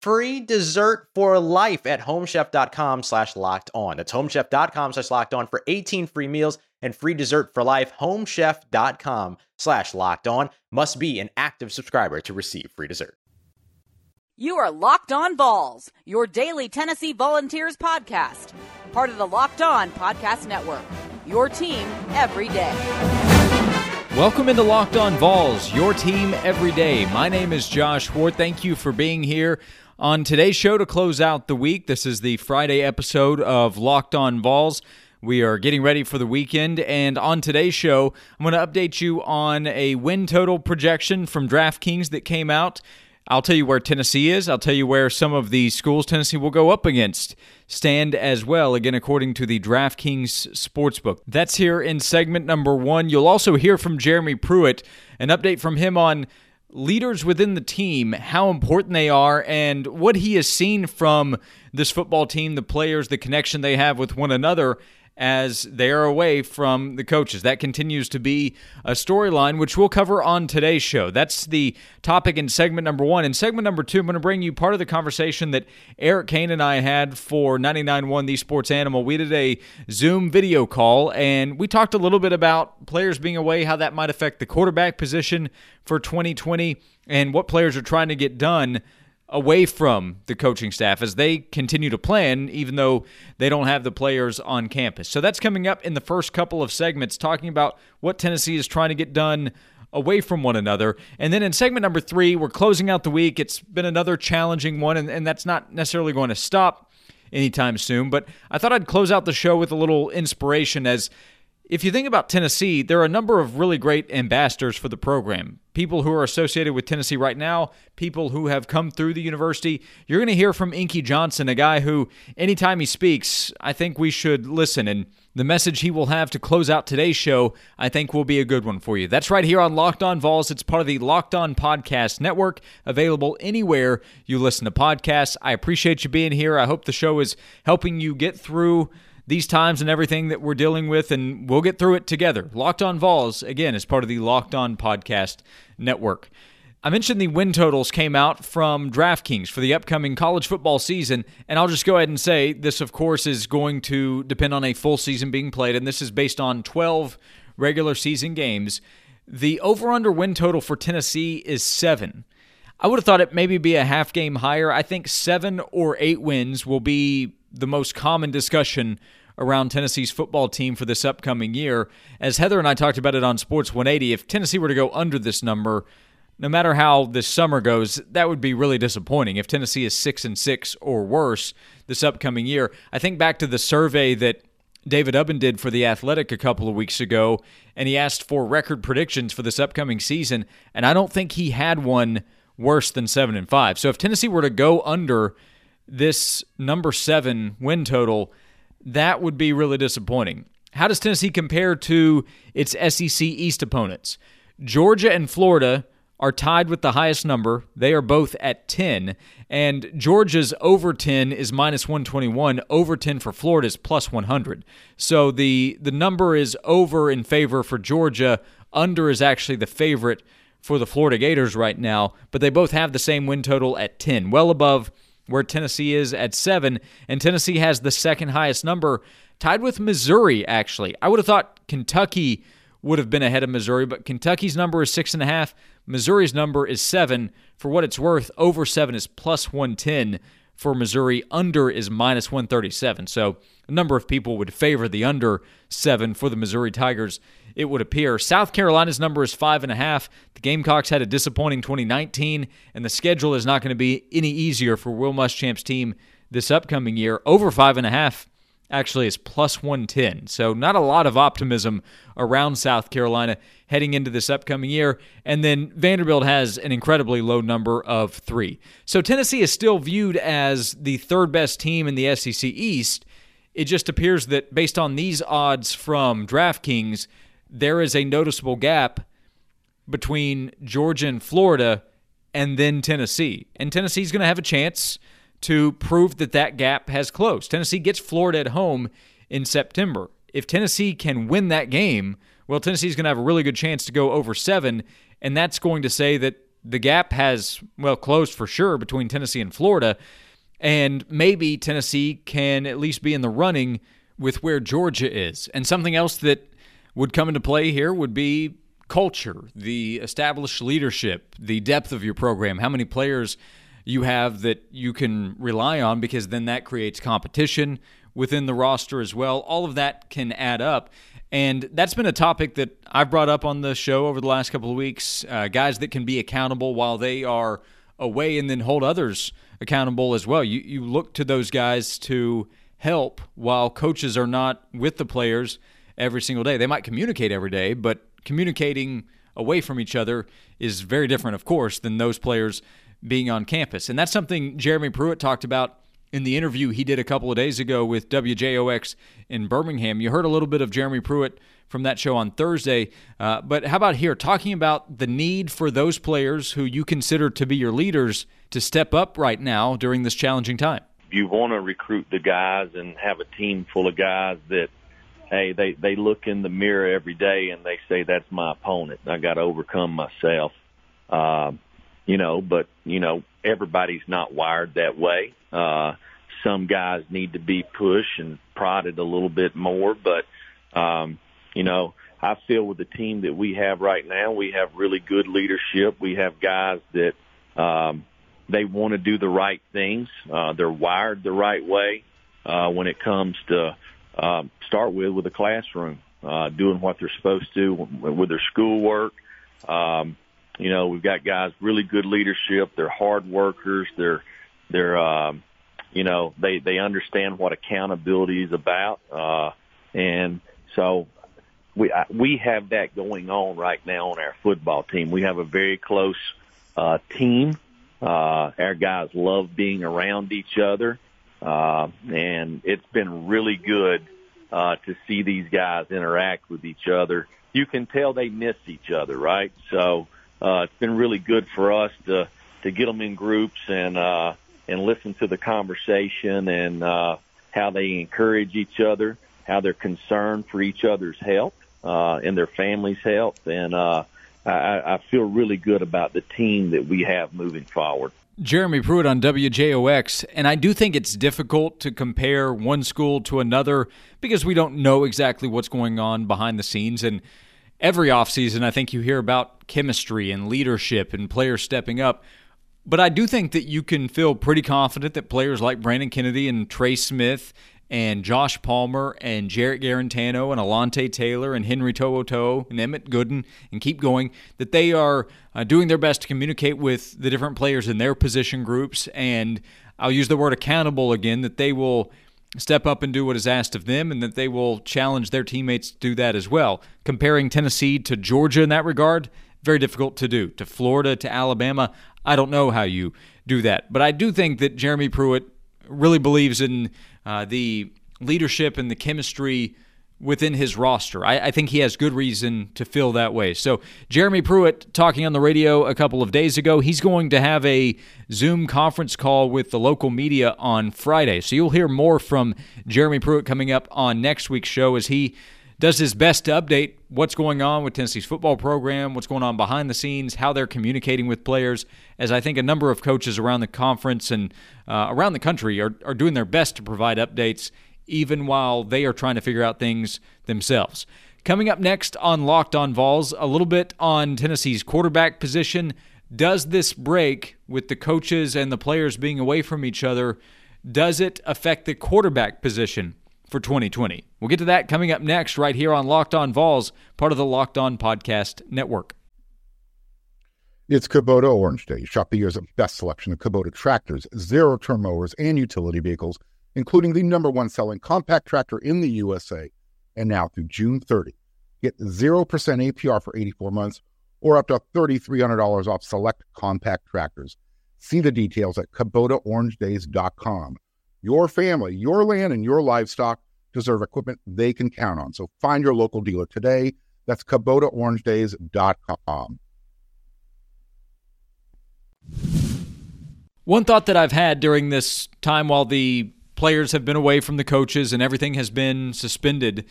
free dessert for life at homechef.com slash locked on. That's homechef.com slash locked on for 18 free meals and free dessert for life. Homechef.com slash locked on must be an active subscriber to receive free dessert. You are Locked On Vols, your daily Tennessee Volunteers podcast, part of the Locked On Podcast Network. Your team every day. Welcome into Locked On Vols, your team every day. My name is Josh Ward. Thank you for being here on today's show to close out the week. This is the Friday episode of Locked On Vols. We are getting ready for the weekend, and on today's show, I'm going to update you on a win total projection from DraftKings that came out. I'll tell you where Tennessee is. I'll tell you where some of the schools Tennessee will go up against stand as well, again, according to the DraftKings Sportsbook. That's here in segment number one. You'll also hear from Jeremy Pruitt, an update from him on leaders within the team, how important they are, and what he has seen from this football team, the players, the connection they have with one another as they are away from the coaches. That continues to be a storyline, which we'll cover on today's show. That's the topic in segment number one. In segment number two, I'm going to bring you part of the conversation that Eric Cain and I had for 99.1 The Sports Animal. We did a Zoom video call, and we talked a little bit about players being away, how that might affect the quarterback position for 2020, and what players are trying to get done away from the coaching staff as they continue to plan, even though they don't have the players on campus. So that's coming up in the first couple of segments, talking about what Tennessee is trying to get done away from one another. And then in segment number three, we're closing out the week. It's been another challenging one, and, and that's not necessarily going to stop anytime soon. But I thought I'd close out the show with a little inspiration as if you think about Tennessee, there are a number of really great ambassadors for the program. People who are associated with Tennessee right now, people who have come through the university. You're going to hear from Inky Johnson, a guy who, anytime he speaks, I think we should listen. And the message he will have to close out today's show, I think, will be a good one for you. That's right here on Locked On Vols. It's part of the Locked On Podcast Network, available anywhere you listen to podcasts. I appreciate you being here. I hope the show is helping you get through these times and everything that we're dealing with, and we'll get through it together. Locked on Vols, again, is part of the Locked On Podcast Network. I mentioned the win totals came out from DraftKings for the upcoming college football season, and I'll just go ahead and say this, of course, is going to depend on a full season being played, and this is based on 12 regular season games. The over under win total for Tennessee is seven. I would have thought it maybe be a half game higher. I think seven or eight wins will be the most common discussion around Tennessee's football team for this upcoming year. As Heather and I talked about it on Sports 180, if Tennessee were to go under this number, no matter how this summer goes, that would be really disappointing. If Tennessee is 6 and 6 or worse this upcoming year, I think back to the survey that David Ubben did for The Athletic a couple of weeks ago, and he asked for record predictions for this upcoming season, and I don't think he had one worse than 7 and 5. So if Tennessee were to go under this number 7 win total, that would be really disappointing. How does Tennessee compare to its SEC East opponents? Georgia and Florida are tied with the highest number. They are both at 10. And Georgia's over 10 is minus 121. Over 10 for Florida is plus 100. So the, the number is over in favor for Georgia. Under is actually the favorite for the Florida Gators right now. But they both have the same win total at 10, well above where Tennessee is at 7. And Tennessee has the second highest number, tied with Missouri, actually. I would have thought Kentucky would have been ahead of Missouri, but Kentucky's number is six and a half. Missouri's number is seven. For what it's worth, over seven is plus 110 for Missouri. Under is minus 137. So a number of people would favor the under seven for the Missouri Tigers, it would appear. South Carolina's number is five and a half. The Gamecocks had a disappointing 2019, and the schedule is not going to be any easier for Will Muschamp's team this upcoming year. Over five and a half actually is plus 110. So, not a lot of optimism around South Carolina heading into this upcoming year. And then Vanderbilt has an incredibly low number of three. So, Tennessee is still viewed as the third best team in the SEC East. It just appears that based on these odds from DraftKings, there is a noticeable gap between Georgia and Florida and then Tennessee. And Tennessee's going to have a chance to prove that that gap has closed. Tennessee gets Florida at home in September. If Tennessee can win that game, well, Tennessee's going to have a really good chance to go over seven, and that's going to say that the gap has, well, closed for sure between Tennessee and Florida. And maybe Tennessee can at least be in the running with where Georgia is. And something else that would come into play here would be culture, the established leadership, the depth of your program, how many players you have that you can rely on because then that creates competition within the roster as well. All of that can add up. And that's been a topic that I've brought up on the show over the last couple of weeks. Uh, guys that can be accountable while they are away and then hold others accountable as well. You, you look to those guys to help while coaches are not with the players every single day. They might communicate every day, but communicating away from each other is very different, of course, than those players being on campus. And that's something Jeremy Pruitt talked about in the interview he did a couple of days ago with WJOX in Birmingham. You heard a little bit of Jeremy Pruitt from that show on Thursday. Uh, but how about here, talking about the need for those players who you consider to be your leaders to step up right now during this challenging time? You want to recruit the guys and have a team full of guys that, hey, they, they look in the mirror every day and they say, that's my opponent. I got to overcome myself. Um, you know, but you know, everybody's not wired that way. Uh, some guys need to be pushed and prodded a little bit more, but, um, you know, I feel with the team that we have right now, we have really good leadership. We have guys that, um, they want to do the right things. Uh, they're wired the right way, uh, when it comes to, um, start with, with the classroom, uh, doing what they're supposed to with their schoolwork. Um, you know, we've got guys really good leadership. They're hard workers. They're they're um, you know they they understand what accountability is about, uh, and so we I, we have that going on right now on our football team. We have a very close uh, team. Uh, our guys love being around each other, uh, and it's been really good uh, to see these guys interact with each other. You can tell they miss each other, right? So uh, it's been really good for us to to get them in groups and uh, and listen to the conversation and uh, how they encourage each other, how they're concerned for each other's health uh, and their family's health, and uh, I, I feel really good about the team that we have moving forward. Jeremy Pruitt on WJOX, and I do think it's difficult to compare one school to another because we don't know exactly what's going on behind the scenes and every offseason, I think you hear about chemistry and leadership and players stepping up. But I do think that you can feel pretty confident that players like Brandon Kennedy and Trey Smith and Josh Palmer and Jarrett Guarantano and Alontae Taylor and Henry To'oTo'o and Emmett Gooden and keep going, that they are uh, doing their best to communicate with the different players in their position groups. And I'll use the word accountable again, that they will step up and do what is asked of them, and that they will challenge their teammates to do that as well. Comparing Tennessee to Georgia in that regard, very difficult to do. To Florida, to Alabama, I don't know how you do that. But I do think that Jeremy Pruitt really believes in uh, the leadership and the chemistry within his roster. I, I, think he has good reason to feel that way. So, Jeremy Pruitt talking on the radio a couple of days ago, he's going to have a Zoom conference call with the local media on Friday. So, you'll hear more from Jeremy Pruitt coming up on next week's show as he does his best to update what's going on with Tennessee's football program, what's going on behind the scenes, how they're communicating with players, as I think a number of coaches around the conference and uh, around the country are, are doing their best to provide updates even while they are trying to figure out things themselves. Coming up next on Locked On Vols, a little bit on Tennessee's quarterback position. Does this break with the coaches and the players being away from each other, does it affect the quarterback position for 2020? We'll get to that coming up next right here on Locked On Vols, part of the Locked On Podcast Network. It's Kubota Orange Day. Shop the year's best selection of Kubota tractors, zero turn mowers, and utility vehicles including the number one selling compact tractor in the USA. And now through June 30, get 0% APR for 84 months or up to $3,300 off select compact tractors. See the details at KubotaOrangeDays.com. Your family, your land, and your livestock deserve equipment they can count on. So find your local dealer today. That's KubotaOrangeDays.com. One thought that I've had during this time while the players have been away from the coaches and everything has been suspended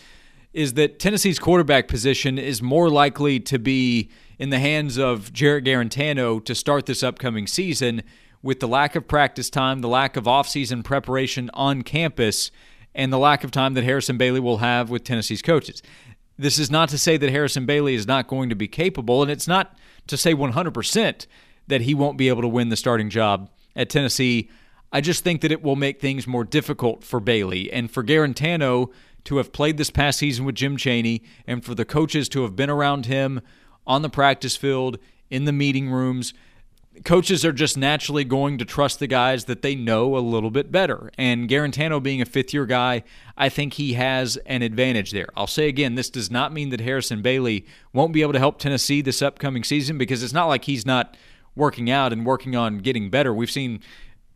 is that Tennessee's quarterback position is more likely to be in the hands of Jarrett Guarantano to start this upcoming season with the lack of practice time, the lack of offseason preparation on campus, and the lack of time that Harrison Bailey will have with Tennessee's coaches. This is not to say that Harrison Bailey is not going to be capable, and it's not to say 100% that he won't be able to win the starting job at Tennessee. I just think that it will make things more difficult for Bailey and for Guarantano to have played this past season with Jim Chaney and for the coaches to have been around him on the practice field, in the meeting rooms. Coaches are just naturally going to trust the guys that they know a little bit better. And Guarantano being a fifth year guy, I think he has an advantage there. I'll say again, this does not mean that Harrison Bailey won't be able to help Tennessee this upcoming season because it's not like he's not working out and working on getting better. We've seen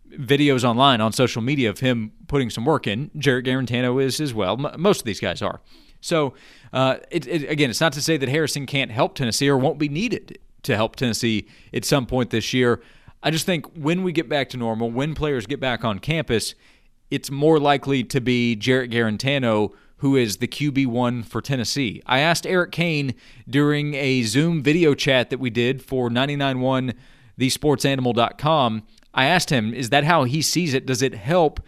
videos online on social media of him putting some work in. Jarrett Guarantano is as well. Most of these guys are. So, uh, it, it, again, it's not to say that Harrison can't help Tennessee or won't be needed to help Tennessee at some point this year. I just think when we get back to normal, when players get back on campus, it's more likely to be Jarrett Guarantano who is the QB1 for Tennessee. I asked Eric Cain during a Zoom video chat that we did for 991 thesportsanimal.com I asked him, is that how he sees it? Does it help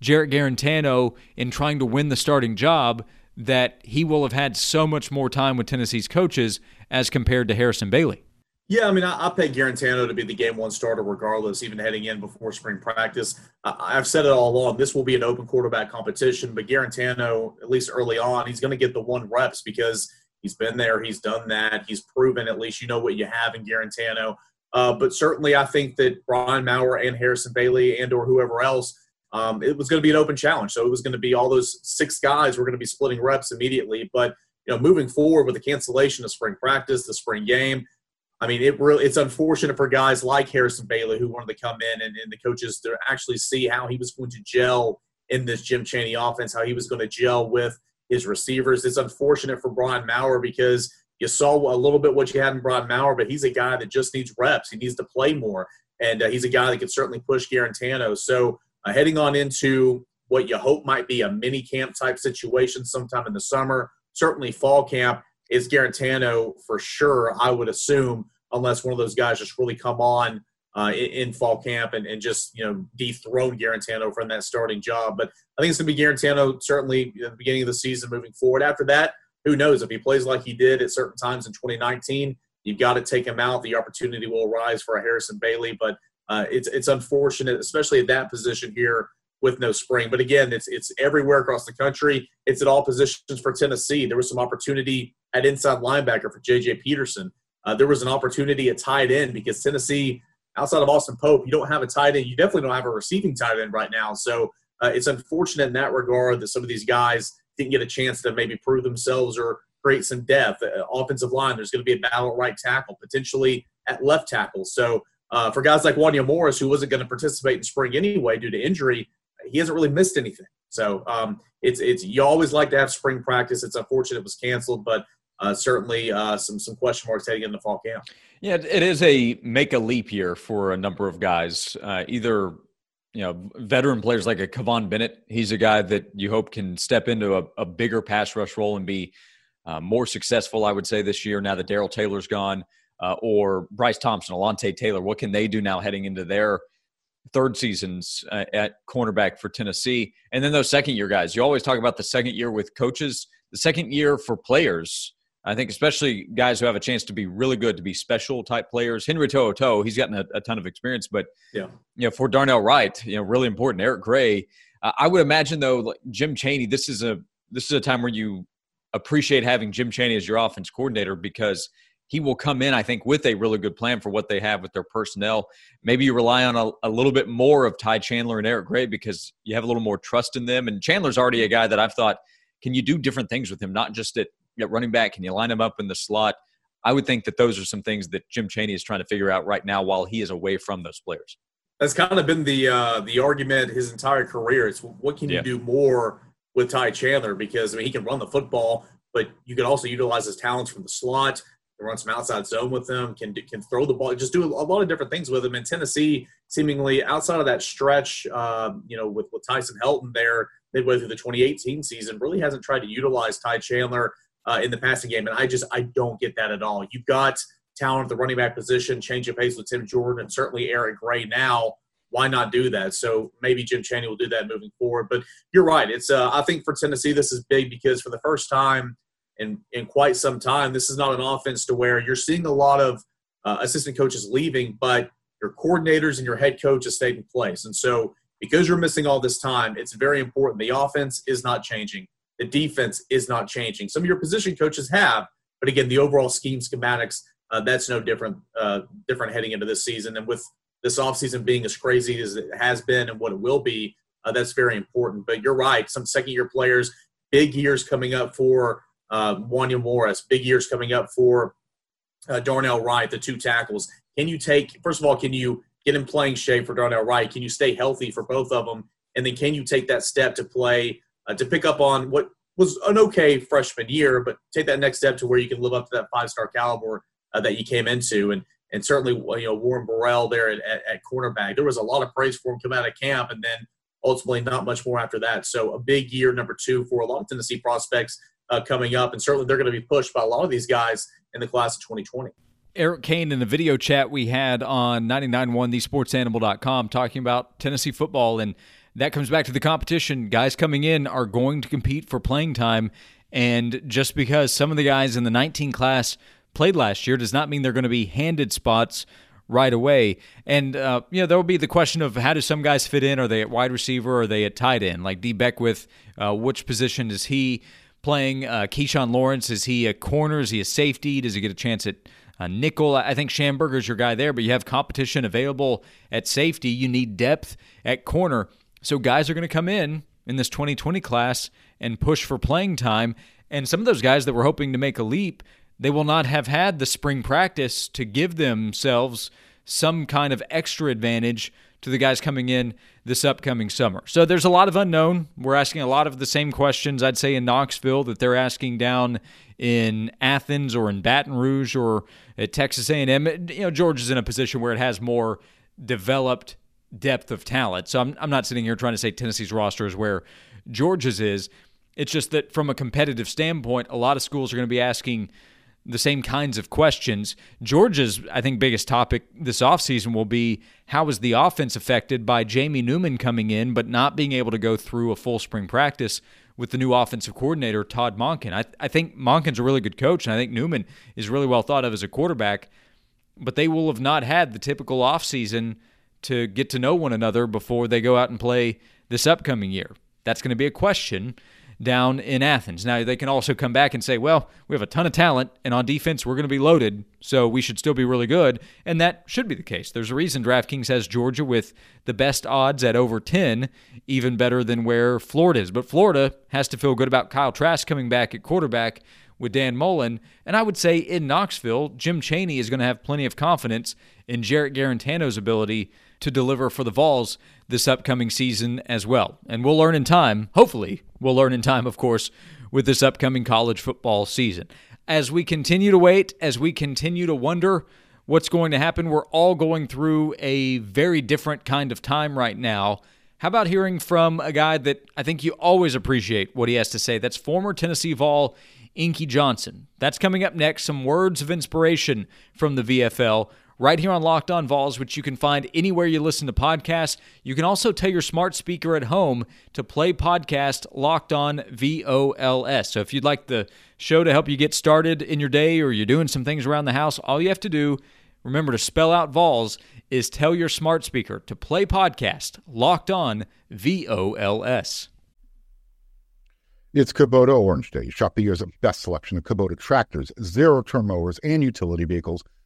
Jarrett Guarantano in trying to win the starting job that he will have had so much more time with Tennessee's coaches as compared to Harrison Bailey? Yeah, I mean, I, I pay Guarantano to be the game one starter regardless, even heading in before spring practice. I, have said it all along. This will be an open quarterback competition, but Guarantano, at least early on, he's going to get the one reps because he's been there, he's done that, he's proven at least you know what you have in Guarantano. Uh, but certainly, I think that Brian Maurer and Harrison Bailey and or whoever else, um, it was going to be an open challenge. So it was going to be all those six guys were going to be splitting reps immediately. But you know, moving forward with the cancellation of spring practice, the spring game, I mean, it really it's unfortunate for guys like Harrison Bailey who wanted to come in and, and the coaches to actually see how he was going to gel in this Jim Chaney offense, how he was going to gel with his receivers. It's unfortunate for Brian Maurer because you saw a little bit what you had in Brian Maurer, but he's a guy that just needs reps. He needs to play more, and uh, he's a guy that can certainly push Guarantano. So uh, heading on into what you hope might be a mini camp type situation sometime in the summer, certainly fall camp is Guarantano for sure. I would assume, unless one of those guys just really come on uh, in, in, fall camp and, and just you know dethrone Guarantano from that starting job. But I think it's going to be Guarantano certainly at the beginning of the season moving forward. After that who knows if he plays like he did at certain times in 2019 you've got to take him out the opportunity will arise for a harrison bailey but uh, it's it's unfortunate especially at that position here with no spring but again it's it's everywhere across the country it's at all positions for tennessee there was some opportunity at inside linebacker for jj peterson uh, there was an opportunity at tight end because tennessee outside of austin pope you don't have a tight end you definitely don't have a receiving tight end right now so uh, it's unfortunate in that regard that some of these guys didn't get a chance to maybe prove themselves or create some depth. Uh, offensive line, there's going to be a battle at right tackle, potentially at left tackle. So uh, for guys like Wanya Morris, who wasn't going to participate in spring anyway due to injury, he hasn't really missed anything. So um, it's it's you always like to have spring practice. It's unfortunate it was canceled, but uh, certainly uh, some some question marks heading into fall camp. Yeah, it is a make a leap year for a number of guys. Uh, either you know veteran players like a Kivon Bennett. He's a guy that you hope can step into a, a bigger pass rush role and be uh, more successful. I would say this year now that Darrell Taylor's gone, uh, or Bryce Thompson, Alontae Taylor. What can they do now heading into their third seasons uh, at cornerback for Tennessee? And then those second year guys. You always talk about the second year with coaches. The second year for players I think especially guys who have a chance to be really good, to be special type players. Henry To'oTo'o, he's gotten a, a, ton of experience, but yeah, you know, for Darnell Wright, you know, really important. Eric Gray, uh, I would imagine though, like Jim Chaney, this is a this is a time where you appreciate having Jim Chaney as your offense coordinator because he will come in, I think, with a really good plan for what they have with their personnel. Maybe you rely on a, a little bit more of Ty Chandler and Eric Gray because you have a little more trust in them. And Chandler's already a guy that I've thought, can you do different things with him, not just at at running back? Can you line him up in the slot? I would think that those are some things that Jim Chaney is trying to figure out right now while he is away from those players. That's kind of been the uh, the argument his entire career. It's what can you do more with Ty Chandler because I mean he can run the football, but you can also utilize his talents from the slot. Can run some outside zone with him. Can can throw the ball. Just do a lot of different things with him. And Tennessee, seemingly outside of that stretch, uh, you know, with with Tyson Helton there midway through the 2018 season, really hasn't tried to utilize Ty Chandler uh, in the passing game. And I just I don't get that at all. You've got talent at the running back position, change of pace with Tim Jordan and certainly Eric Gray now. Why not do that? So maybe Jim Chaney will do that moving forward. But you're right. It's uh, I think for Tennessee this is big because for the first time in in quite some time, this is not an offense to where you're seeing a lot of uh, assistant coaches leaving, but your coordinators and your head coach has stayed in place. And so because you're missing all this time, it's very important. The offense is not changing. The defense is not changing. Some of your position coaches have, but again, the overall scheme schematics uh, that's no different uh, different heading into this season. And with this offseason being as crazy as it has been and what it will be, uh, that's very important. But you're right. Some second year players, big years coming up for uh, Wanya Morris, big years coming up for uh, Darnell Wright, the two tackles. Can you take, first of all, can you get in playing shape for Darnell Wright? Can you stay healthy for both of them? And then can you take that step to play uh, to pick up on what was an okay freshman year, but take that next step to where you can live up to that five star caliber uh, that you came into. And and certainly, you know, Warren Burrell there at, at, at, cornerback, there was a lot of praise for him coming out of camp, and then ultimately not much more after that. So a big year number two for a lot of Tennessee prospects uh, coming up, and certainly they're going to be pushed by a lot of these guys in the class of 2020. Eric Cain in the video chat we had on 99.1 thesportsanimal.com talking about Tennessee football and – that comes back to the competition. Guys coming in are going to compete for playing time. And just because some of the guys in the 19 class played last year does not mean they're going to be handed spots right away. And, uh, you know, there will be the question of how do some guys fit in? Are they at wide receiver are they at tight end? Like Dee Beckwith, uh, which position is he playing? Uh, Keyshawn Lawrence, is he a corner? Is he a safety? Does he get a chance at a nickel? I think Shamburger's your guy there, but you have competition available at safety. You need depth at corner. So guys are going to come in in this 2020 class and push for playing time. And some of those guys that were hoping to make a leap, they will not have had the spring practice to give themselves some kind of extra advantage to the guys coming in this upcoming summer. So there's a lot of unknown. We're asking a lot of the same questions I'd say in Knoxville that they're asking down in Athens or in Baton Rouge or at Texas A&M. You know, Georgia's in a position where it has more developed depth of talent. So I'm, I'm not sitting here trying to say Tennessee's roster is where Georgia's is. It's just that from a competitive standpoint, a lot of schools are going to be asking the same kinds of questions. Georgia's, I think, biggest topic this offseason will be how is the offense affected by Jamie Newman coming in, but not being able to go through a full spring practice with the new offensive coordinator, Todd Monken. I, I think Monken's a really good coach, and I think Newman is really well thought of as a quarterback, but they will have not had the typical offseason – to get to know one another before they go out and play this upcoming year? That's going to be a question down in Athens. Now, they can also come back and say, well, we have a ton of talent, and on defense, we're going to be loaded, so we should still be really good. And that should be the case. There's a reason DraftKings has Georgia with the best odds at over 10, even better than where Florida is. But Florida has to feel good about Kyle Trask coming back at quarterback with Dan Mullen. And I would say in Knoxville, Jim Chaney is going to have plenty of confidence in Jarrett Guarantano's ability to deliver for the Vols this upcoming season as well. And we'll learn in time, hopefully, we'll learn in time, of course, with this upcoming college football season. As we continue to wait, as we continue to wonder what's going to happen, we're all going through a very different kind of time right now. How about hearing from a guy that I think you always appreciate what he has to say? That's former Tennessee Vol Inky Johnson. That's coming up next. Some words of inspiration from the VFL right here on Locked On Vols, which you can find anywhere you listen to podcasts. You can also tell your smart speaker at home to play podcast Locked On VOLS. So if you'd like the show to help you get started in your day or you're doing some things around the house, all you have to do, remember to spell out Vols, is tell your smart speaker to play podcast Locked On VOLS. It's Kubota Orange Day. Shop the year's best selection of Kubota tractors, zero turn mowers, and utility vehicles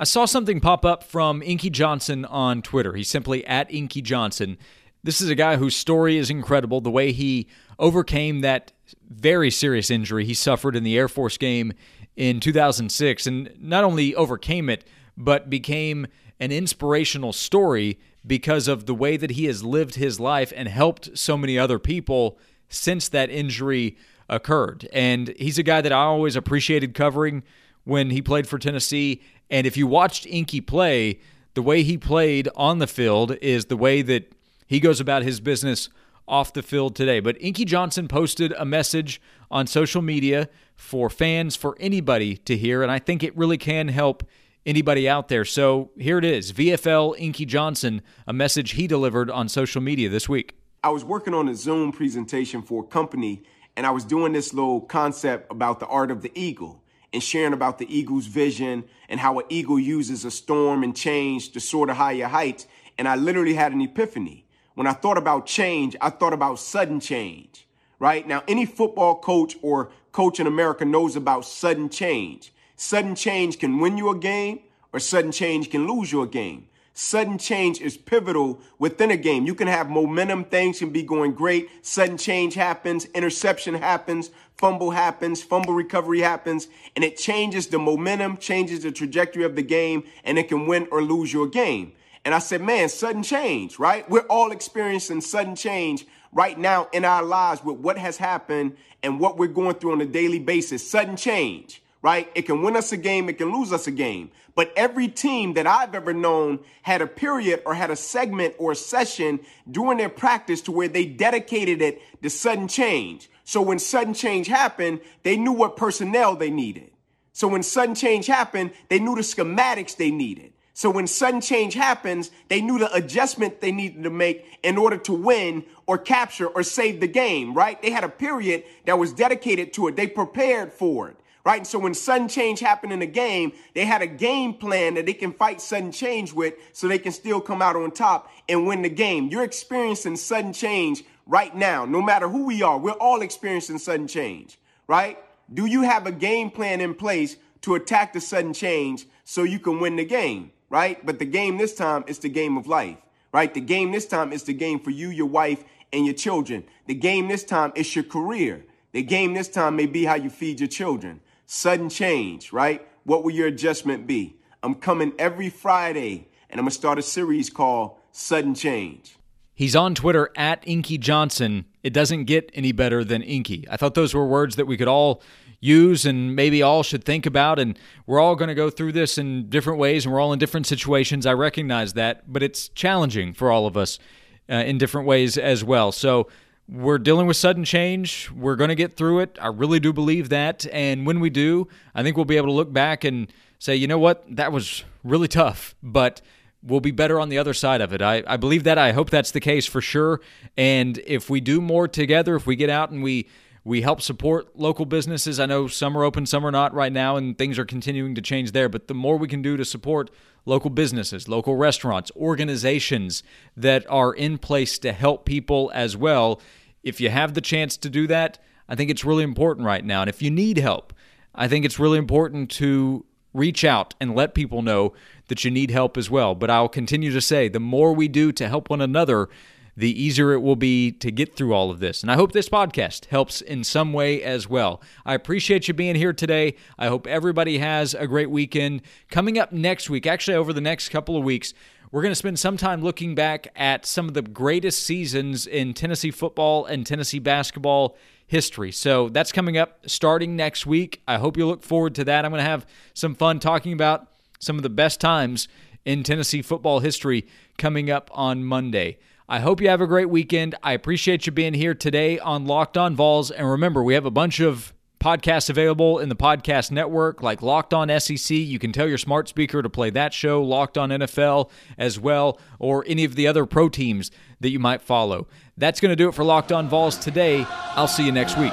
I saw something pop up from Inky Johnson on Twitter. He's simply at Inky Johnson. This is a guy whose story is incredible. The way he overcame that very serious injury he suffered in the Air Force game in 2006, and not only overcame it, but became an inspirational story because of the way that he has lived his life and helped so many other people since that injury occurred. And he's a guy that I always appreciated covering when he played for Tennessee and if you watched Inky play, the way he played on the field is the way that he goes about his business off the field today. But Inky Johnson posted a message on social media for fans, for anybody to hear, and I think it really can help anybody out there. So here it is VFL Inky Johnson, a message he delivered on social media this week. I was working on a Zoom presentation for a company, and I was doing this little concept about the art of the eagle and sharing about the eagle's vision and how an eagle uses a storm and change to soar to higher heights. And I literally had an epiphany. When I thought about change, I thought about sudden change, right? Now, any football coach or coach in America knows about sudden change. Sudden change can win you a game or sudden change can lose you a game. Sudden change is pivotal within a game. You can have momentum, things can be going great. Sudden change happens, interception happens, fumble happens, fumble recovery happens, and it changes the momentum, changes the trajectory of the game, and it can win or lose your game. And I said, man, sudden change, right? We're all experiencing sudden change right now in our lives with what has happened and what we're going through on a daily basis. Sudden change right? It can win us a game, it can lose us a game. But every team that I've ever known had a period or had a segment or a session during their practice to where they dedicated it to sudden change. So when sudden change happened, they knew what personnel they needed. So when sudden change happened, they knew the schematics they needed. So when sudden change happens, they knew the adjustment they needed to make in order to win or capture or save the game, right? They had a period that was dedicated to it. They prepared for it right? And so when sudden change happened in the game, they had a game plan that they can fight sudden change with so they can still come out on top and win the game. You're experiencing sudden change right now, no matter who we are. We're all experiencing sudden change, right? Do you have a game plan in place to attack the sudden change so you can win the game, right? But the game this time is the game of life, right? The game this time is the game for you, your wife, and your children. The game this time is your career. The game this time may be how you feed your children sudden change, right? What will your adjustment be? I'm coming every Friday and I'm going to start a series called Sudden Change. He's on Twitter at Inky Johnson. It doesn't get any better than Inky. I thought those were words that we could all use and maybe all should think about. And we're all going to go through this in different ways and we're all in different situations. I recognize that, but it's challenging for all of us uh, in different ways as well. So we're dealing with sudden change. We're going to get through it. I really do believe that. And when we do, I think we'll be able to look back and say, you know what, that was really tough, but we'll be better on the other side of it. I, I believe that. I hope that's the case for sure. And if we do more together, if we get out and we We help support local businesses. I know some are open, some are not right now, and things are continuing to change there. But the more we can do to support local businesses, local restaurants, organizations that are in place to help people as well, if you have the chance to do that, I think it's really important right now. And if you need help, I think it's really important to reach out and let people know that you need help as well. But I'll continue to say the more we do to help one another, the easier it will be to get through all of this. And I hope this podcast helps in some way as well. I appreciate you being here today. I hope everybody has a great weekend. Coming up next week, actually, over the next couple of weeks, we're going to spend some time looking back at some of the greatest seasons in Tennessee football and Tennessee basketball history. So that's coming up starting next week. I hope you look forward to that. I'm going to have some fun talking about some of the best times in Tennessee football history coming up on Monday. I hope you have a great weekend. I appreciate you being here today on Locked On Vols. And remember, we have a bunch of podcasts available in the podcast network like Locked On SEC. You can tell your smart speaker to play that show, Locked On NFL as well, or any of the other pro teams that you might follow. That's going to do it for Locked On Vols today. I'll see you next week.